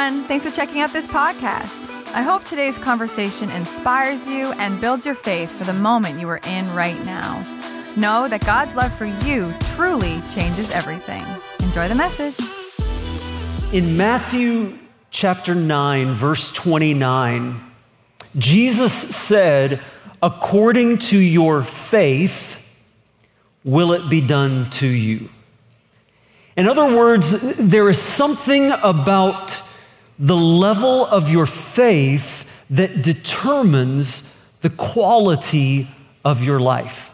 everyone. Thanks for checking out this podcast. I hope today's conversation inspires you and builds your faith for the moment you are in right now. Know that God's love for you truly changes everything. Enjoy the message. In Matthew chapter 9, verse 29, Jesus said, According to your faith, will it be done to you. In other words, there is something about the level of your faith that determines the quality of your life.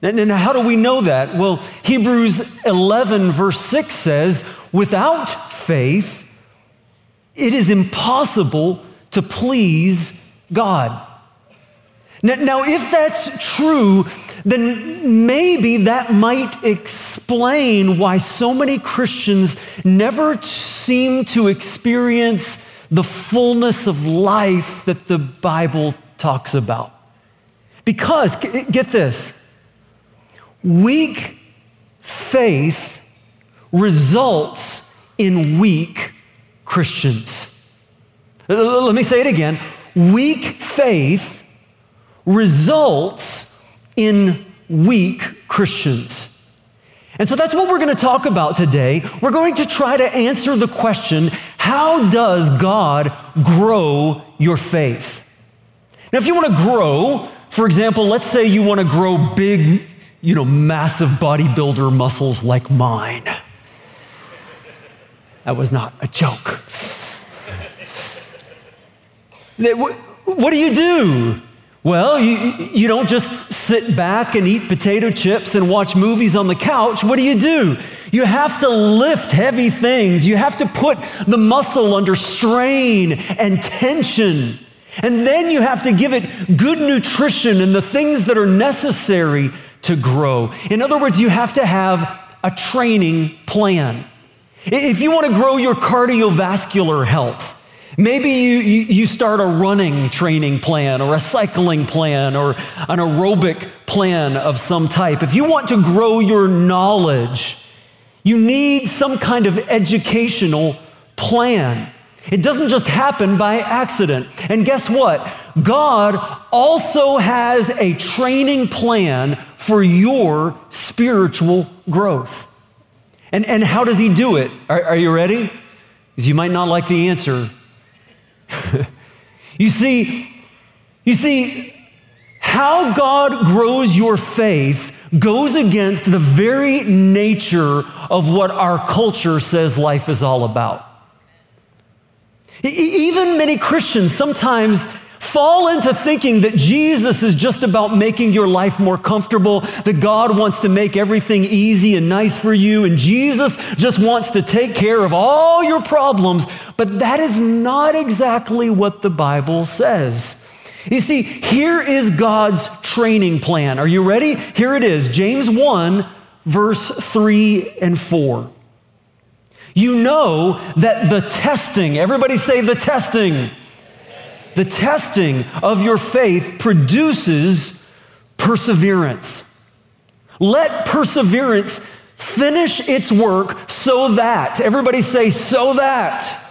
And how do we know that? Well, Hebrews 11, verse 6 says, without faith, it is impossible to please God. Now, if that's true, then maybe that might explain why so many Christians never seem to experience the fullness of life that the Bible talks about. Because, get this, weak faith results in weak Christians. Let me say it again. Weak faith results in weak Christians. And so that's what we're going to talk about today. We're going to try to answer the question how does God grow your faith? Now, if you want to grow, for example, let's say you want to grow big, you know, massive bodybuilder muscles like mine. That was not a joke. What do you do? Well, you, you don't just sit back and eat potato chips and watch movies on the couch. What do you do? You have to lift heavy things. You have to put the muscle under strain and tension. And then you have to give it good nutrition and the things that are necessary to grow. In other words, you have to have a training plan. If you want to grow your cardiovascular health, Maybe you, you, you, start a running training plan or a cycling plan or an aerobic plan of some type. If you want to grow your knowledge, you need some kind of educational plan. It doesn't just happen by accident. And guess what? God also has a training plan for your spiritual growth. And, and how does He do it? Are, are you ready? Because you might not like the answer, you see, you see, how God grows your faith goes against the very nature of what our culture says life is all about. Even many Christians sometimes fall into thinking that Jesus is just about making your life more comfortable, that God wants to make everything easy and nice for you, and Jesus just wants to take care of all your problems. But that is not exactly what the Bible says. You see, here is God's training plan. Are you ready? Here it is James 1, verse 3 and 4. You know that the testing, everybody say the testing the testing of your faith produces perseverance. Let perseverance finish its work so that, everybody say, so that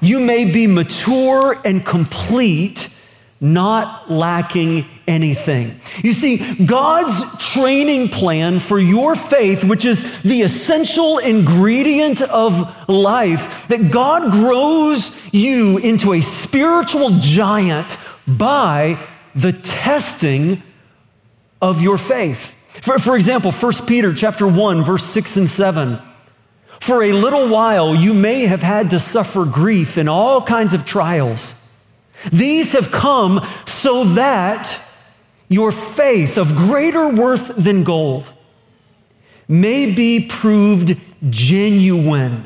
you may be mature and complete, not lacking anything. You see, God's training plan for your faith, which is the essential ingredient of life, that God grows you into a spiritual giant by the testing of your faith. For, for example, 1 Peter chapter 1, verse 6 and 7. For a little while you may have had to suffer grief in all kinds of trials. These have come so that your faith of greater worth than gold may be proved genuine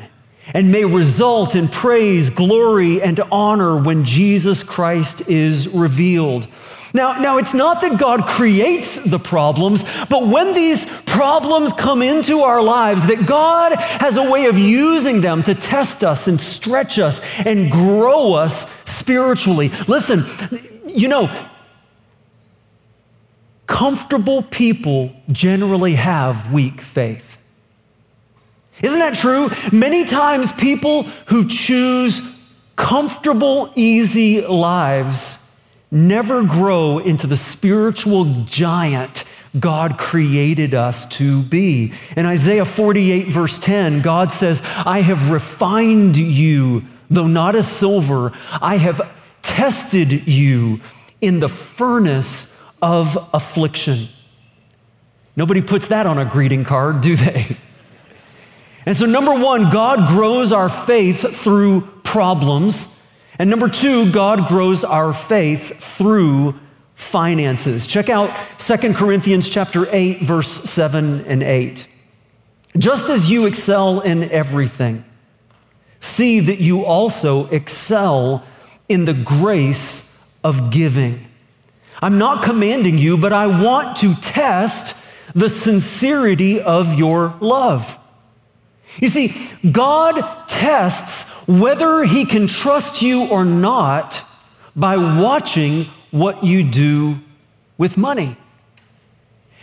and may result in praise, glory, and honor when Jesus Christ is revealed. Now, now, it's not that God creates the problems, but when these problems come into our lives, that God has a way of using them to test us and stretch us and grow us spiritually. Listen, you know, comfortable people generally have weak faith. Isn't that true? Many times people who choose comfortable, easy lives never grow into the spiritual giant God created us to be. In Isaiah 48, verse 10, God says, I have refined you, though not as silver. I have tested you in the furnace of affliction. Nobody puts that on a greeting card, do they? And so, number one, God grows our faith through problems. And number two, God grows our faith through finances. Check out 2 Corinthians chapter 8 verse 7 and 8. Just as you excel in everything, see that you also excel in the grace of giving. I'm not commanding you, but I want to test the sincerity of your love. You see, God tests whether he can trust you or not by watching what you do with money.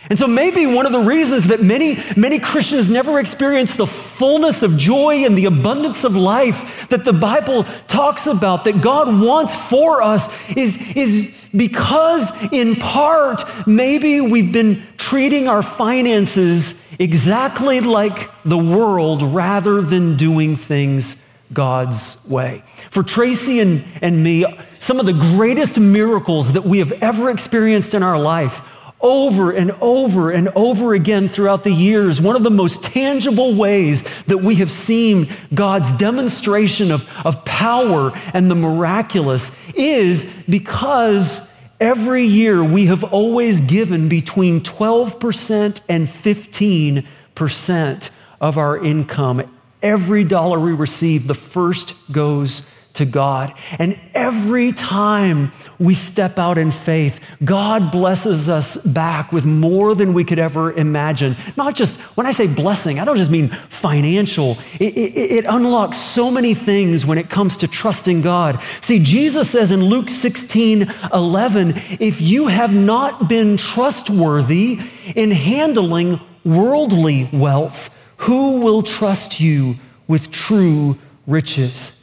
And so maybe one of the reasons that many, many Christians never experience the fullness of joy and the abundance of life that the Bible talks about, that God wants for us, is, is because in part, maybe we've been treating our finances exactly like the world rather than doing things God's way. For Tracy and, and me, some of the greatest miracles that we have ever experienced in our life over and over and over again throughout the years. One of the most tangible ways that we have seen God's demonstration of, of power and the miraculous is because every year we have always given between 12% and 15% of our income. Every dollar we receive, the first goes to God. And every time we step out in faith, God blesses us back with more than we could ever imagine. Not just, when I say blessing, I don't just mean financial. It, it, it unlocks so many things when it comes to trusting God. See, Jesus says in Luke 16 11, if you have not been trustworthy in handling worldly wealth, who will trust you with true riches?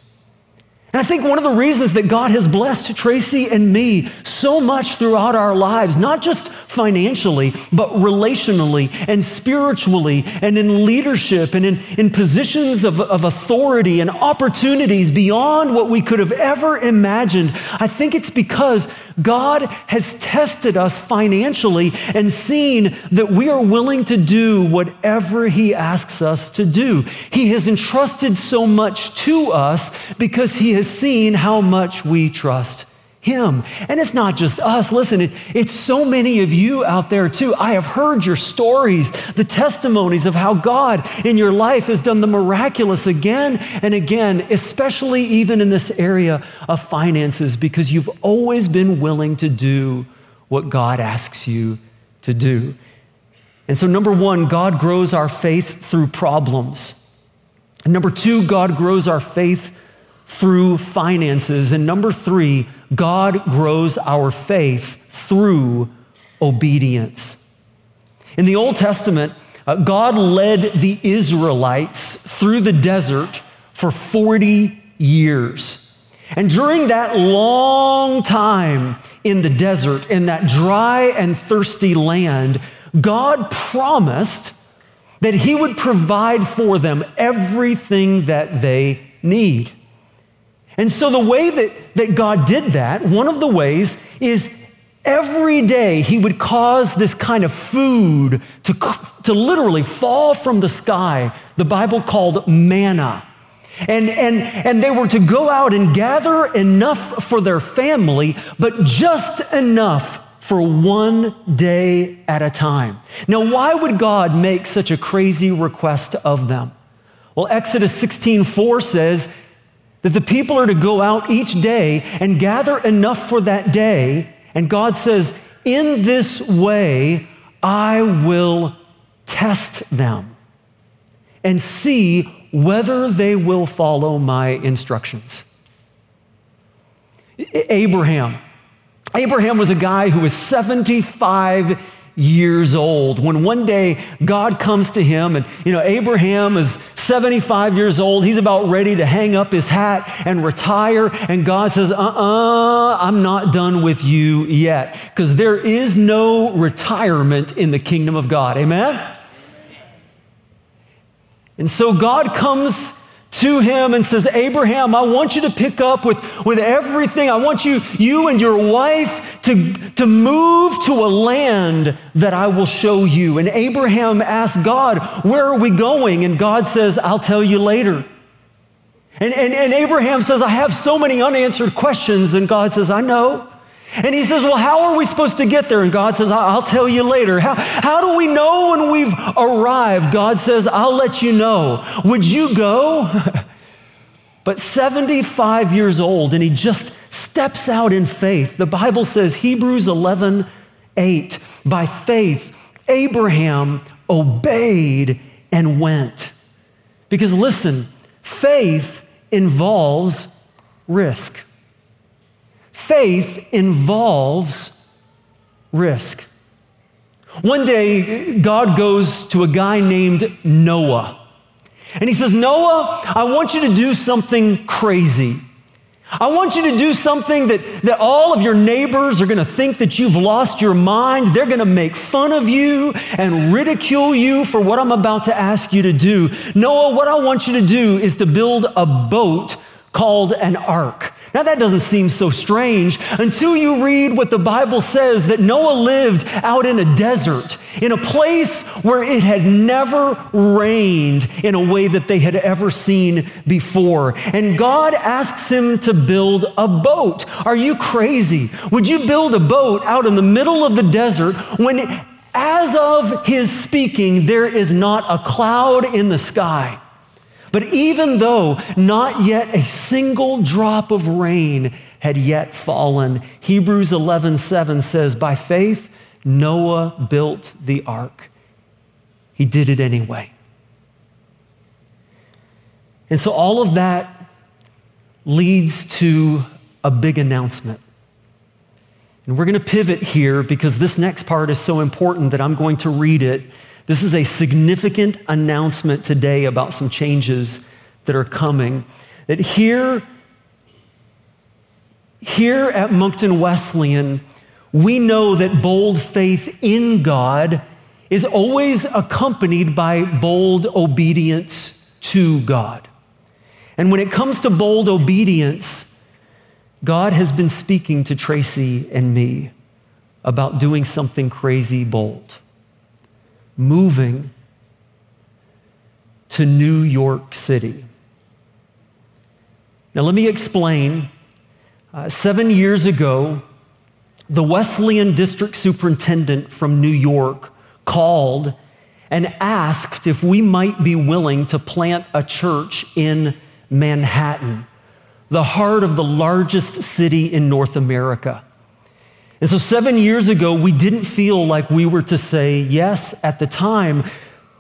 And I think one of the reasons that God has blessed Tracy and me so much throughout our lives, not just financially, but relationally and spiritually and in leadership and in, in positions of, of authority and opportunities beyond what we could have ever imagined, I think it's because God has tested us financially and seen that we are willing to do whatever He asks us to do. He has entrusted so much to us because He has seen how much we trust him. And it's not just us. Listen, it, it's so many of you out there too. I have heard your stories, the testimonies of how God in your life has done the miraculous again and again, especially even in this area of finances, because you've always been willing to do what God asks you to do. And so, number one, God grows our faith through problems. And number two, God grows our faith through finances. And number three, God grows our faith through obedience. In the Old Testament, uh, God led the Israelites through the desert for 40 years. And during that long time in the desert, in that dry and thirsty land, God promised that He would provide for them everything that they need. And so, the way that, that God did that, one of the ways is every day he would cause this kind of food to, to literally fall from the sky, the Bible called manna. And, and, and they were to go out and gather enough for their family, but just enough for one day at a time. Now, why would God make such a crazy request of them? Well, Exodus 16 4 says, that the people are to go out each day and gather enough for that day. And God says, In this way, I will test them and see whether they will follow my instructions. Abraham. Abraham was a guy who was 75 years old. When one day God comes to him, and you know, Abraham is 75 years old. He's about ready to hang up his hat and retire. And God says, uh uh-uh, uh, i am not done with you yet. Because there is no retirement in the kingdom of God. Amen? And so God comes to him and says, Abraham, I want you to pick up with, with everything. I want you, you and your wife to, to move to a land that I will show you. And Abraham asked God, Where are we going? And God says, I'll tell you later. And, and, and Abraham says, I have so many unanswered questions. And God says, I know. And he says, Well, how are we supposed to get there? And God says, I'll tell you later. How, how do we know when we've arrived? God says, I'll let you know. Would you go? but 75 years old, and he just steps out in faith. The Bible says, Hebrews 11, 8, by faith, Abraham obeyed and went. Because listen, faith involves risk. Faith involves risk. One day, God goes to a guy named Noah. And he says, Noah, I want you to do something crazy. I want you to do something that, that all of your neighbors are going to think that you've lost your mind. They're going to make fun of you and ridicule you for what I'm about to ask you to do. Noah, what I want you to do is to build a boat called an ark. Now, that doesn't seem so strange until you read what the Bible says that Noah lived out in a desert, in a place where it had never rained in a way that they had ever seen before. And God asks him to build a boat. Are you crazy? Would you build a boat out in the middle of the desert when, as of his speaking, there is not a cloud in the sky? But even though not yet a single drop of rain had yet fallen, Hebrews 11:7 says, "By faith Noah built the ark." He did it anyway. And so all of that leads to a big announcement. And we're going to pivot here because this next part is so important that I'm going to read it this is a significant announcement today about some changes that are coming. That here, here at Moncton Wesleyan, we know that bold faith in God is always accompanied by bold obedience to God. And when it comes to bold obedience, God has been speaking to Tracy and me about doing something crazy bold moving to New York City. Now, let me explain. Uh, seven years ago, the Wesleyan district superintendent from New York called and asked if we might be willing to plant a church in Manhattan, the heart of the largest city in North America. And so, seven years ago, we didn't feel like we were to say yes at the time,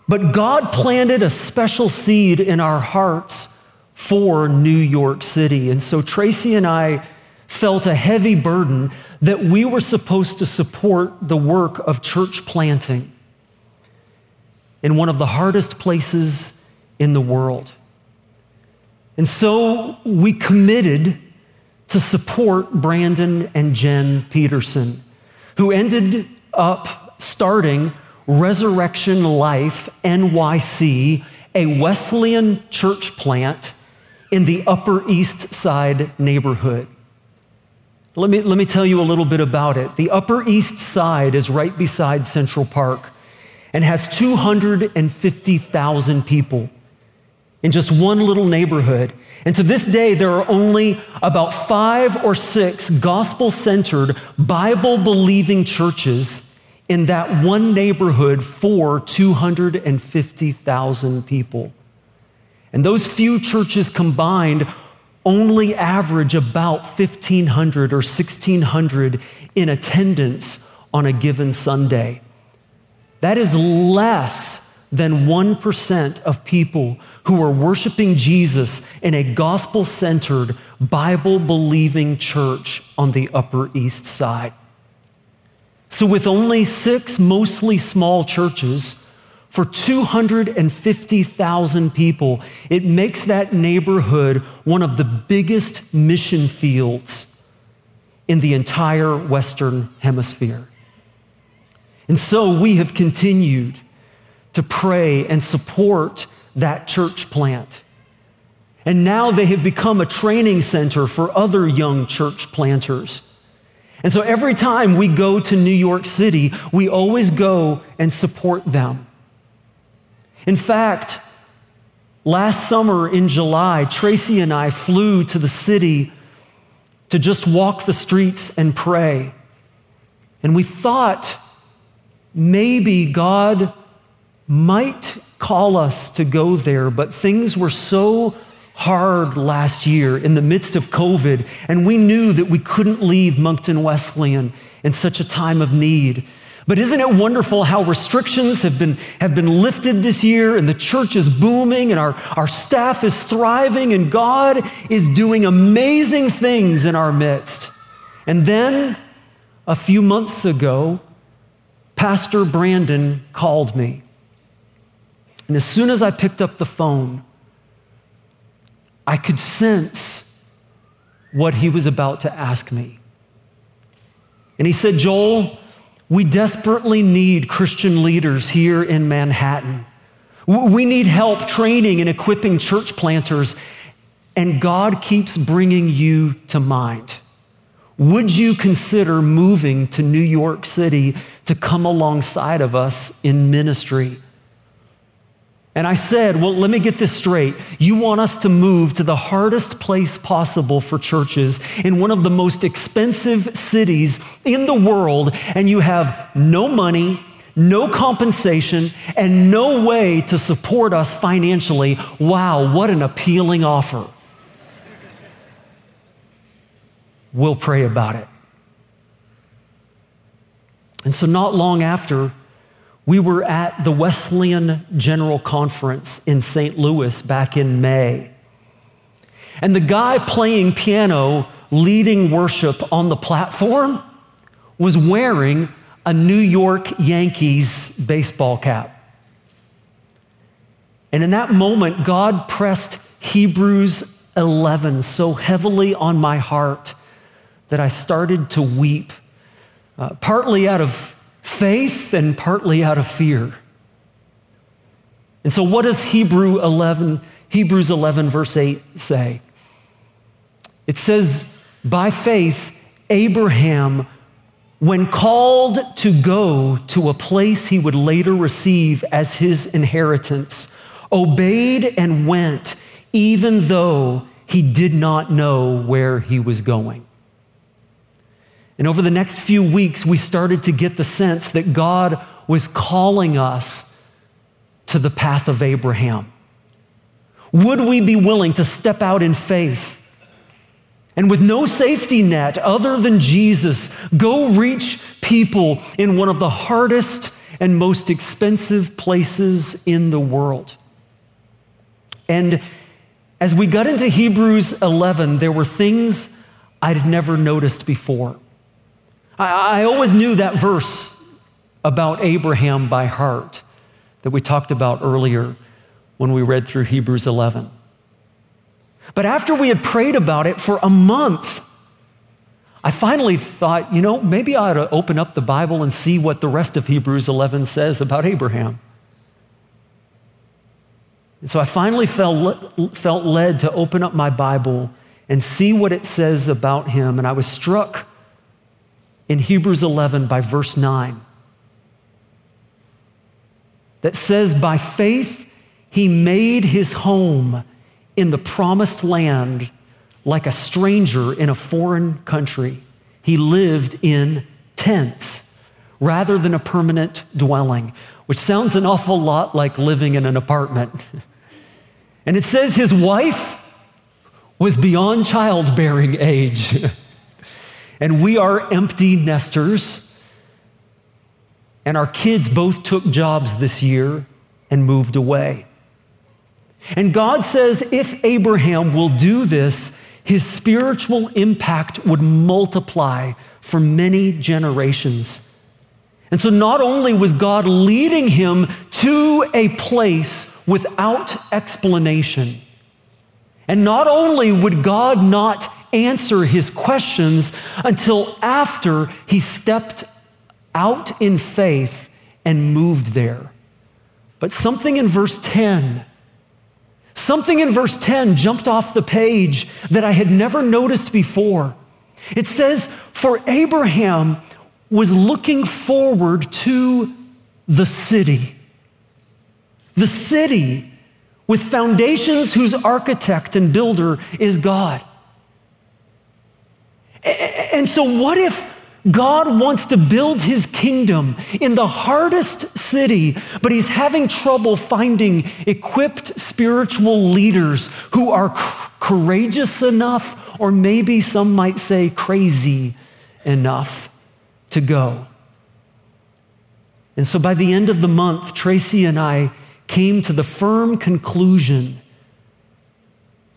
but God planted a special seed in our hearts for New York City. And so, Tracy and I felt a heavy burden that we were supposed to support the work of church planting in one of the hardest places in the world. And so, we committed to support Brandon and Jen Peterson, who ended up starting Resurrection Life NYC, a Wesleyan church plant in the Upper East Side neighborhood. Let me, let me tell you a little bit about it. The Upper East Side is right beside Central Park and has 250,000 people in just one little neighborhood. And to this day, there are only about five or six gospel centered, Bible believing churches in that one neighborhood for 250,000 people. And those few churches combined only average about 1,500 or 1,600 in attendance on a given Sunday. That is less than 1% of people who are worshiping Jesus in a gospel centered, Bible believing church on the Upper East Side. So, with only six mostly small churches for 250,000 people, it makes that neighborhood one of the biggest mission fields in the entire Western Hemisphere. And so we have continued to pray and support that church plant. And now they have become a training center for other young church planters. And so every time we go to New York City, we always go and support them. In fact, last summer in July, Tracy and I flew to the city to just walk the streets and pray. And we thought maybe God might call us to go there, but things were so hard last year in the midst of COVID, and we knew that we couldn't leave Moncton Wesleyan in such a time of need. But isn't it wonderful how restrictions have been, have been lifted this year and the church is booming and our, our staff is thriving and God is doing amazing things in our midst? And then a few months ago, Pastor Brandon called me. And as soon as I picked up the phone, I could sense what he was about to ask me. And he said, Joel, we desperately need Christian leaders here in Manhattan. We need help training and equipping church planters, and God keeps bringing you to mind. Would you consider moving to New York City to come alongside of us in ministry? And I said, Well, let me get this straight. You want us to move to the hardest place possible for churches in one of the most expensive cities in the world, and you have no money, no compensation, and no way to support us financially. Wow, what an appealing offer. We'll pray about it. And so, not long after, we were at the Wesleyan General Conference in St. Louis back in May. And the guy playing piano, leading worship on the platform, was wearing a New York Yankees baseball cap. And in that moment, God pressed Hebrews 11 so heavily on my heart that I started to weep, uh, partly out of faith and partly out of fear. And so, what does Hebrew 11, Hebrews 11, verse 8 say? It says, By faith, Abraham, when called to go to a place he would later receive as his inheritance, obeyed and went, even though he did not know where he was going. And over the next few weeks, we started to get the sense that God was calling us to the path of Abraham. Would we be willing to step out in faith and with no safety net other than Jesus, go reach people in one of the hardest and most expensive places in the world? And as we got into Hebrews 11, there were things I'd never noticed before. I, I always knew that verse about Abraham by heart that we talked about earlier when we read through Hebrews 11. But after we had prayed about it for a month, I finally thought, you know, maybe I ought to open up the Bible and see what the rest of Hebrews 11 says about Abraham. And so I finally felt, felt led to open up my Bible and see what it says about him. And I was struck in Hebrews 11 by verse 9 that says, By faith he made his home in the promised land like a stranger in a foreign country. He lived in tents rather than a permanent dwelling, which sounds an awful lot like living in an apartment. and it says his wife was beyond childbearing age. And we are empty nesters. And our kids both took jobs this year and moved away. And God says if Abraham will do this, his spiritual impact would multiply for many generations. And so not only was God leading him to a place without explanation, and not only would God not answer his questions until after he stepped out in faith and moved there, but something in verse 10 Something in verse 10 jumped off the page that I had never noticed before. It says, For Abraham was looking forward to the city. The city with foundations whose architect and builder is God. And so, what if God wants to build his kingdom in the hardest city, but he's having trouble finding equipped spiritual leaders who are courageous enough, or maybe some might say crazy enough to go. And so by the end of the month, Tracy and I came to the firm conclusion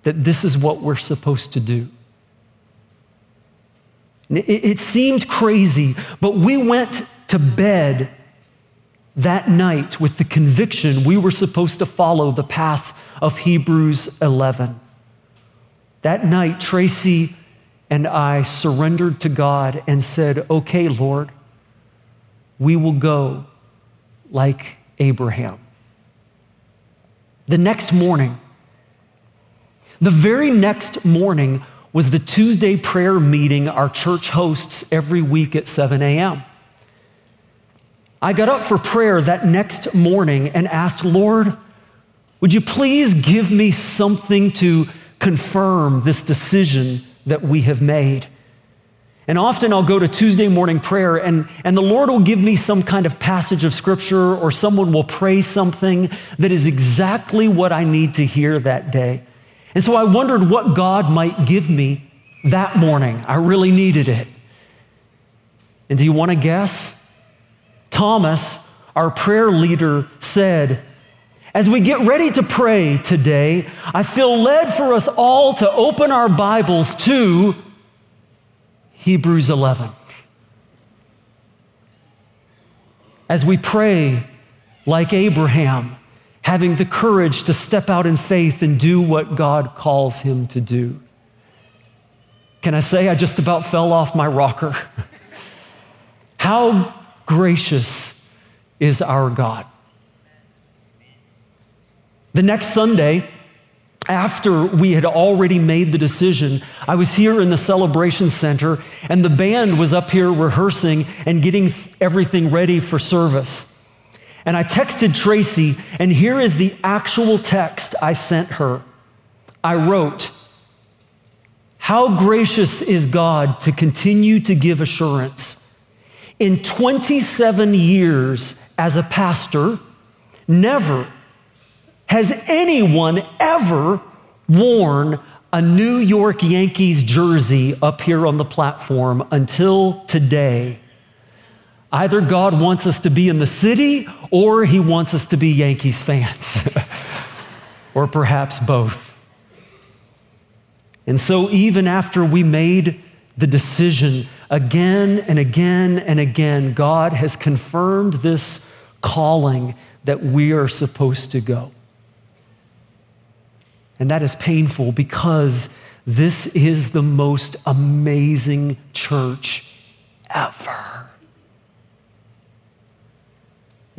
that this is what we're supposed to do. It, seemed crazy, but we went to bed that night with the conviction we were supposed to follow the path of Hebrews 11. That night, Tracy and I surrendered to God and said, Okay, Lord, we will go like Abraham. The next morning, the very next morning, was the Tuesday prayer meeting our church hosts every week at 7 a.m. I got up for prayer that next morning and asked, Lord, would you please give me something to confirm this decision that we have made? And often I'll go to Tuesday morning prayer, and, and the Lord will give me some kind of passage of scripture, or someone will pray something that is exactly what I need to hear that day. And so I wondered what God might give me that morning. I really needed it. And do you want to guess? Thomas, our prayer leader, said, As we get ready to pray today, I feel led for us all to open our Bibles to Hebrews 11. As we pray like Abraham, having the courage to step out in faith and do what God calls him to do. Can I say I just about fell off my rocker? How gracious is our God. The next Sunday, after we had already made the decision, I was here in the celebration center, and the band was up here rehearsing and getting everything ready for service. And I texted Tracy, and here is the actual text I sent her. I wrote, How gracious is God to continue to give assurance. In 27 years as a pastor, never has anyone ever worn a New York Yankees jersey up here on the platform until today. Either God wants us to be in the city or he wants us to be Yankees fans, or perhaps both. And so, even after we made the decision again and again and again, God has confirmed this calling that we are supposed to go. And that is painful because this is the most amazing church ever.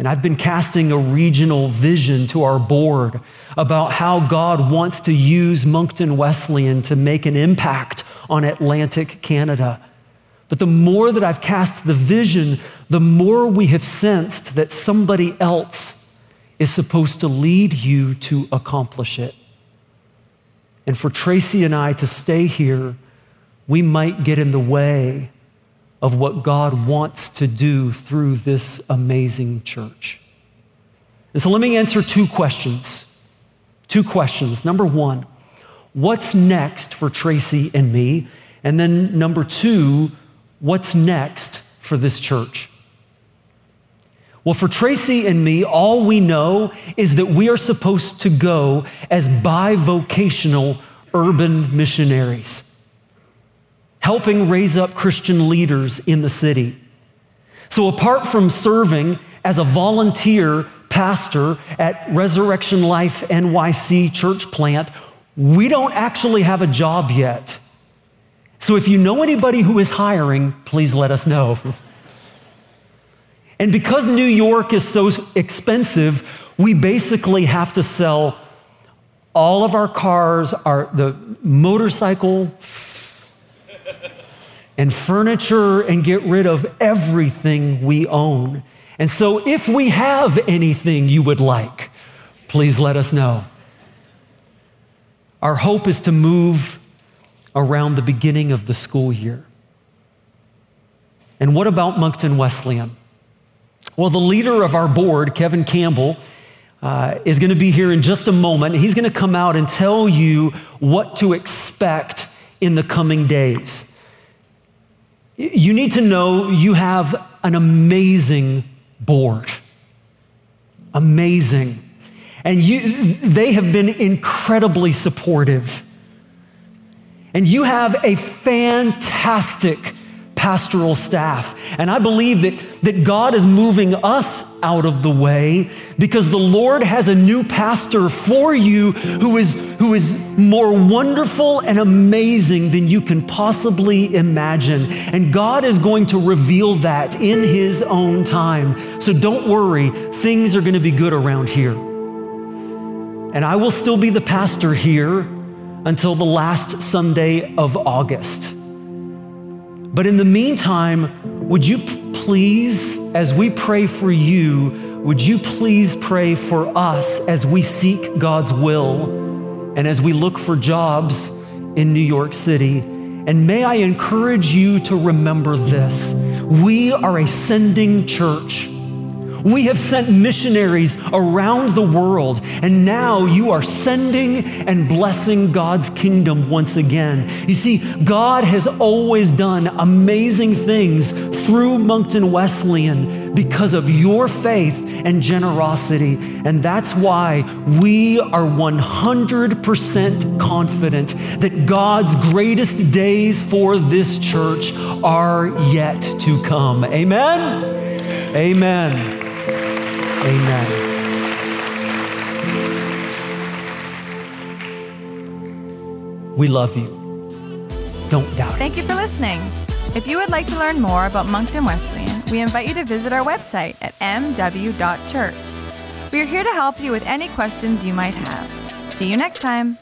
And I've been casting a regional vision to our board about how God wants to use Moncton Wesleyan to make an impact on Atlantic Canada. But the more that I've cast the vision, the more we have sensed that somebody else is supposed to lead you to accomplish it. And for Tracy and I to stay here, we might get in the way of what God wants to do through this amazing church. And so let me answer two questions. Two questions. Number one, what's next for Tracy and me? And then number two, what's next for this church? Well, for Tracy and me, all we know is that we are supposed to go as bivocational urban missionaries helping raise up Christian leaders in the city. So, apart from serving as a volunteer pastor at Resurrection Life NYC church plant, we don't actually have a job yet. So, if you know anybody who is hiring, please let us know. And because New York is so expensive, we basically have to sell all of our cars, our, the motorcycle, and furniture, and get rid of everything we own. And so, if we have anything you would like, please let us know. Our hope is to move around the beginning of the school year. And what about Moncton Wesleyan? Well, the leader of our board, Kevin Campbell, uh, is going to be here in just a moment. He's going to come out and tell you what to expect in the coming days. You need to know you have an amazing board. Amazing. And you, they have been incredibly supportive. And you have a fantastic pastoral staff. And I believe that, that God is moving us out of the way because the Lord has a new pastor for you who is, who is more wonderful and amazing than you can possibly imagine. And God is going to reveal that in His own time. So don't worry, things are going to be good around here. And I will still be the pastor here until the last Sunday of August. But in the meantime, would you please, as we pray for you, would you please pray for us as we seek God's will and as we look for jobs in New York City? And may I encourage you to remember this we are a sending church. We have sent missionaries around the world, and now you are sending and blessing God's kingdom once again. You see, God has always done amazing things through Moncton Wesleyan because of your faith and generosity. And that's why we are 100% confident that God's greatest days for this church are yet to come. Amen? Amen. Amen. We love you. Don't doubt it. Thank you for listening. If you would like to learn more about Moncton Wesleyan, we invite you to visit our website at mw.church. We are here to help you with any questions you might have. See you next time.